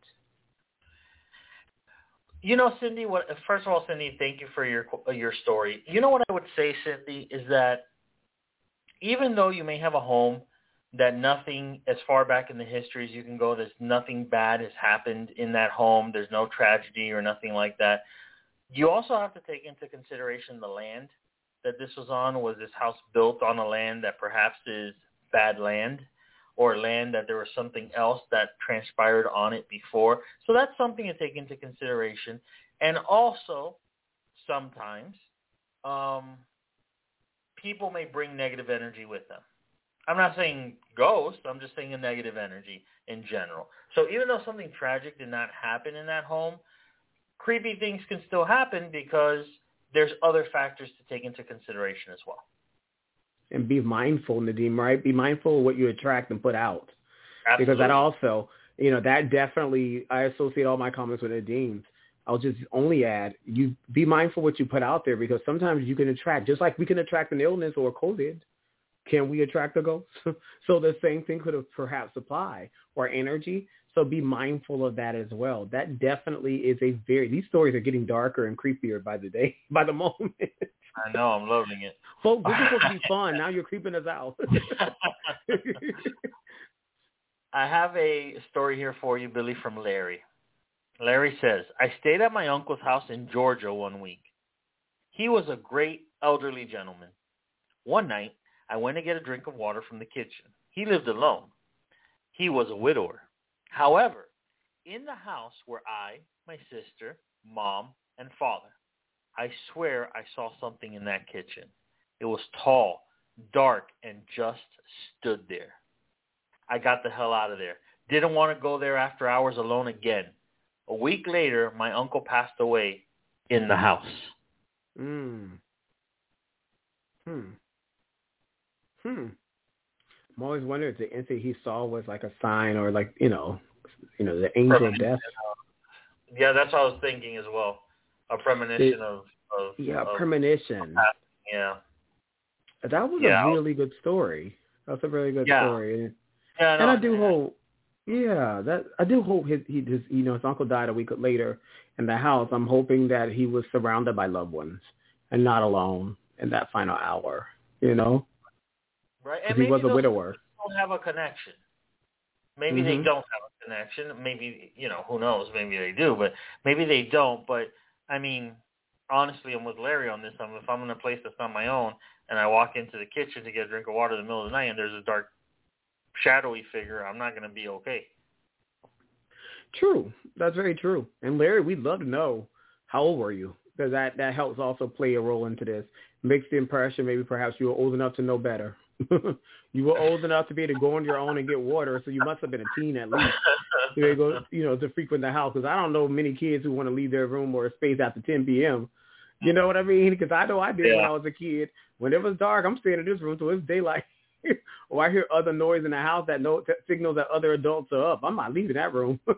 You know, Cindy. What? First of all, Cindy, thank you for your your story. You know what I would say, Cindy, is that even though you may have a home that nothing, as far back in the history as you can go, there's nothing bad has happened in that home. There's no tragedy or nothing like that. You also have to take into consideration the land that this was on. Was this house built on a land that perhaps is bad land? or land that there was something else that transpired on it before. So that's something to take into consideration. And also, sometimes, um, people may bring negative energy with them. I'm not saying ghosts. I'm just saying a negative energy in general. So even though something tragic did not happen in that home, creepy things can still happen because there's other factors to take into consideration as well. And be mindful, Nadim, right? Be mindful of what you attract and put out. Absolutely. because that also, you know, that definitely I associate all my comments with Nadim. I'll just only add you be mindful what you put out there because sometimes you can attract just like we can attract an illness or COVID. Can we attract a ghost? *laughs* so the same thing could have perhaps apply or energy. So be mindful of that as well. That definitely is a very these stories are getting darker and creepier by the day *laughs* by the moment. I know. I'm loving it. Folks, this is *laughs* supposed to be fun. Now you're creeping us out. *laughs* I have a story here for you, Billy, from Larry. Larry says, I stayed at my uncle's house in Georgia one week. He was a great elderly gentleman. One night, I went to get a drink of water from the kitchen. He lived alone. He was a widower. However, in the house were I, my sister, mom, and father. I swear I saw something in that kitchen. It was tall, dark, and just stood there. I got the hell out of there. Didn't want to go there after hours alone again. A week later, my uncle passed away in the house. Hmm. Hmm. Hmm. I'm always wondering if the instant he saw was like a sign or like, you know, you know, the angel of death. Yeah, that's what I was thinking as well. A premonition of, of Yeah, of, premonition. yeah. That was Yeah. a really good story. That's a really good Yeah. story. Yeah, and I do hope, yeah, that I do hope his he his you know his uncle died a week later in the house. I'm hoping that he was surrounded by loved ones and not alone in that final hour. You know, right. And he maybe was a widower. don't have a connection. Maybe they Mhm. don't have a connection. Maybe you know who knows. Maybe they do, but maybe they don't. But I mean, honestly, I'm with Larry on this. I'm, if I'm in a place that's on my own, and I walk into the kitchen to get a drink of water in the middle of the night, and there's a dark, shadowy figure, I'm not going to be okay. True, that's very true. And Larry, we'd love to know how old were you because that that helps also play a role into this. Makes the impression maybe perhaps you were old enough to know better. *laughs* you were old enough to be able to go on your own and get water, so you must have been a teen at least. to go, you know, to frequent the house. Because I don't know many kids who want to leave their room or space after 10 p.m. You know what I mean? Because I know I did when I was a kid. When it was dark, I'm staying in this room till it's daylight. *laughs* or oh, I hear other noise in the house that, no, that signals that other adults are up. I'm not leaving that room. *laughs*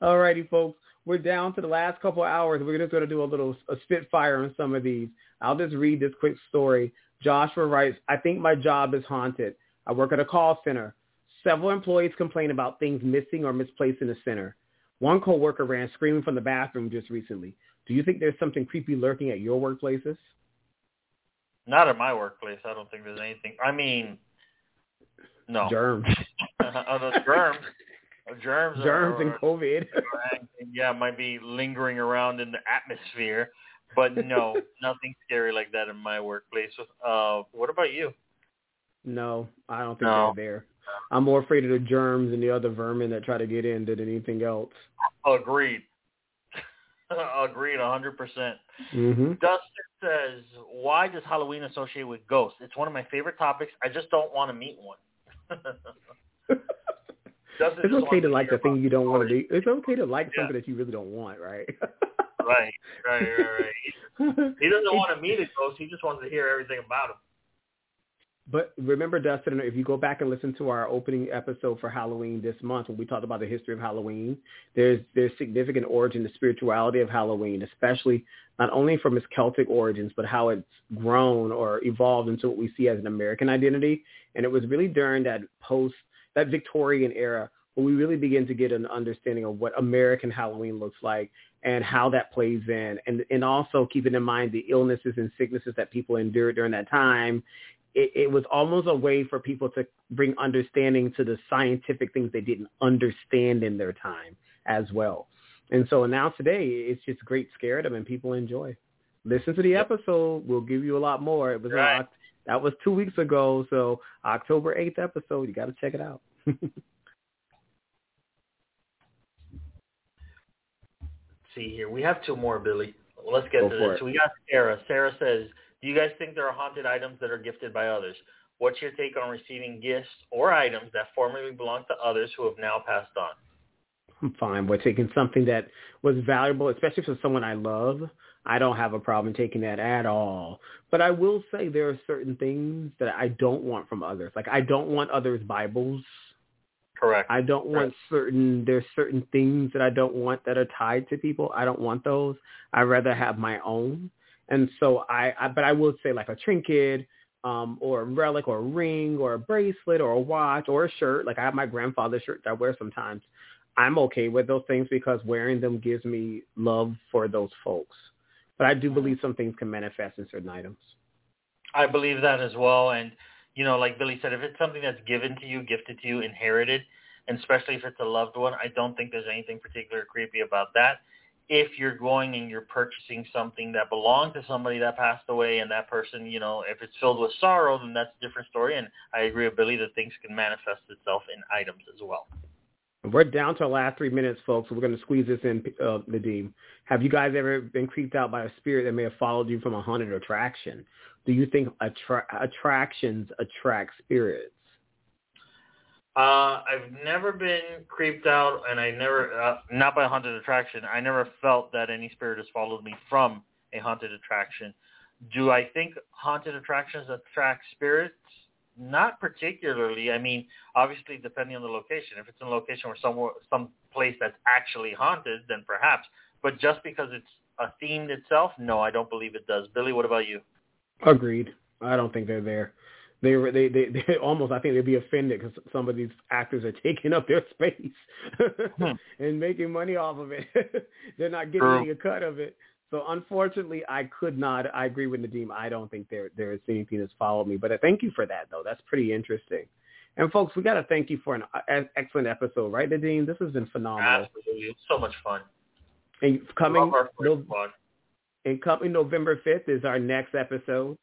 All righty, folks. We're down to the last couple of hours. We're just going to do a little a spitfire on some of these. I'll just read this quick story. Joshua writes, I think my job is haunted. I work at a call center. Several employees complain about things missing or misplaced in the center. One coworker ran screaming from the bathroom just recently. Do you think there's something creepy lurking at your workplaces? Not at my workplace. I don't think there's anything. I mean, No. Germs. *laughs* oh, the germs. Germs. Germs are, and COVID. *laughs* yeah, might be lingering around in the atmosphere, but no, *laughs* nothing scary like that in my workplace. Uh, what about you? No, I don't think No. they're there. I'm more afraid of the germs and the other vermin that try to get in than anything else. Agreed. *laughs* Agreed, a hundred percent. hmm Dustin says, "Why does Halloween associate with ghosts? It's one of my favorite topics. I just don't want to meet one." Dustin It's okay to like the thing you don't want to do. It's okay to like Yeah. something that you really don't want, right? Right, right, right, right. *laughs* He doesn't want to meet a ghost. He just wants to hear everything about him. But remember, Dustin, if you go back and listen to our opening episode for Halloween this month, when we talked about the history of Halloween, there's there's significant origin, the spirituality of Halloween, especially not only from its Celtic origins, but how it's grown or evolved into what we see as an American identity. And it was really during that post, that Victorian era, where we really begin to get an understanding of what American Halloween looks like and how that plays in, and and also keeping in mind the illnesses and sicknesses that people endured during that time it, it was almost a way for people to bring understanding to the scientific things they didn't understand in their time as well. And so now today, it's just great scare them and people enjoy. Listen to the episode. We'll give you a lot more. It was Right. Oc- that was two weeks ago. So October 8th episode, you got to check it out. *laughs* see here. We have two more, Billy. Let's get Go to this. it. We got Sarah. Sarah says, "Do you guys think there are haunted items that are gifted by others? What's your take on receiving gifts or items that formerly belonged to others who have now passed on?" I'm fine with taking something that was valuable, especially for someone I love. I don't have a problem taking that at all. But I will say there are certain things that I don't want from others. Like I don't want others' Bibles. Correct. I don't want certain there's certain things that I don't want that are tied to people. I don't want those. I'd rather have my own. And so I, I but I will say like a trinket, um, or a relic or a ring or a bracelet or a watch or a shirt. Like I have my grandfather's shirt that I wear sometimes. I'm okay with those things because wearing them gives me love for those folks. But I do believe some things can manifest in certain items. I believe that as well. And, you know, like Billy said, if it's something that's given to you, gifted to you, inherited, and especially if it's a loved one, I don't think there's anything particularly creepy about that. If you're going and you're purchasing something that belonged to somebody that passed away and that person, you know, if it's filled with sorrow, then that's a different story. And I agree with Billy that things can manifest itself in items as well. We're down to the last three minutes, folks. So we're going to squeeze this in, uh, Nadim. Have you guys ever been creeped out by a spirit that may have followed you from a haunted attraction? Do you think attra- attractions attract spirits? Uh, I've never been creeped out, and I never, uh, not by a haunted attraction. I never felt that any spirit has followed me from a haunted attraction. Do I think haunted attractions attract spirits? Not particularly. I mean, obviously, depending on the location. If it's in a location where some some place that's actually haunted, then perhaps. But just because it's a themed itself, no, I don't believe it does. Billy, what about you? Agreed. I don't think they're there. They were they they, they *laughs* almost I think they'd be offended because some of these actors are *laughs* taking up their space Hmm. *laughs* and making money off of it. they're not getting True. any cut of it. So unfortunately, I could not. I agree with Nadim. I don't think there there is anything that's followed me. But I thank you for that though. That's pretty interesting. And folks, we got to thank you for an uh, excellent episode, right, Nadim? This has been phenomenal. Absolutely, it's so much fun. And coming Love our first no, and coming November 5th is our next episode.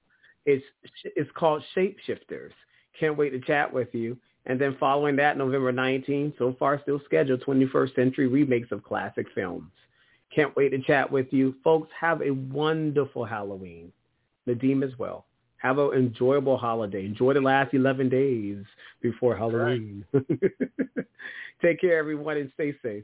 It's it's called Shapeshifters. Can't wait to chat with you. And then following that, November 19th, so far still scheduled, 21st Century remakes of classic films. Can't wait to chat with you. Folks, have a wonderful Halloween. Nadim as well. Have an enjoyable holiday. Enjoy the last 11 days before Halloween. *laughs* Take care, everyone, and stay safe.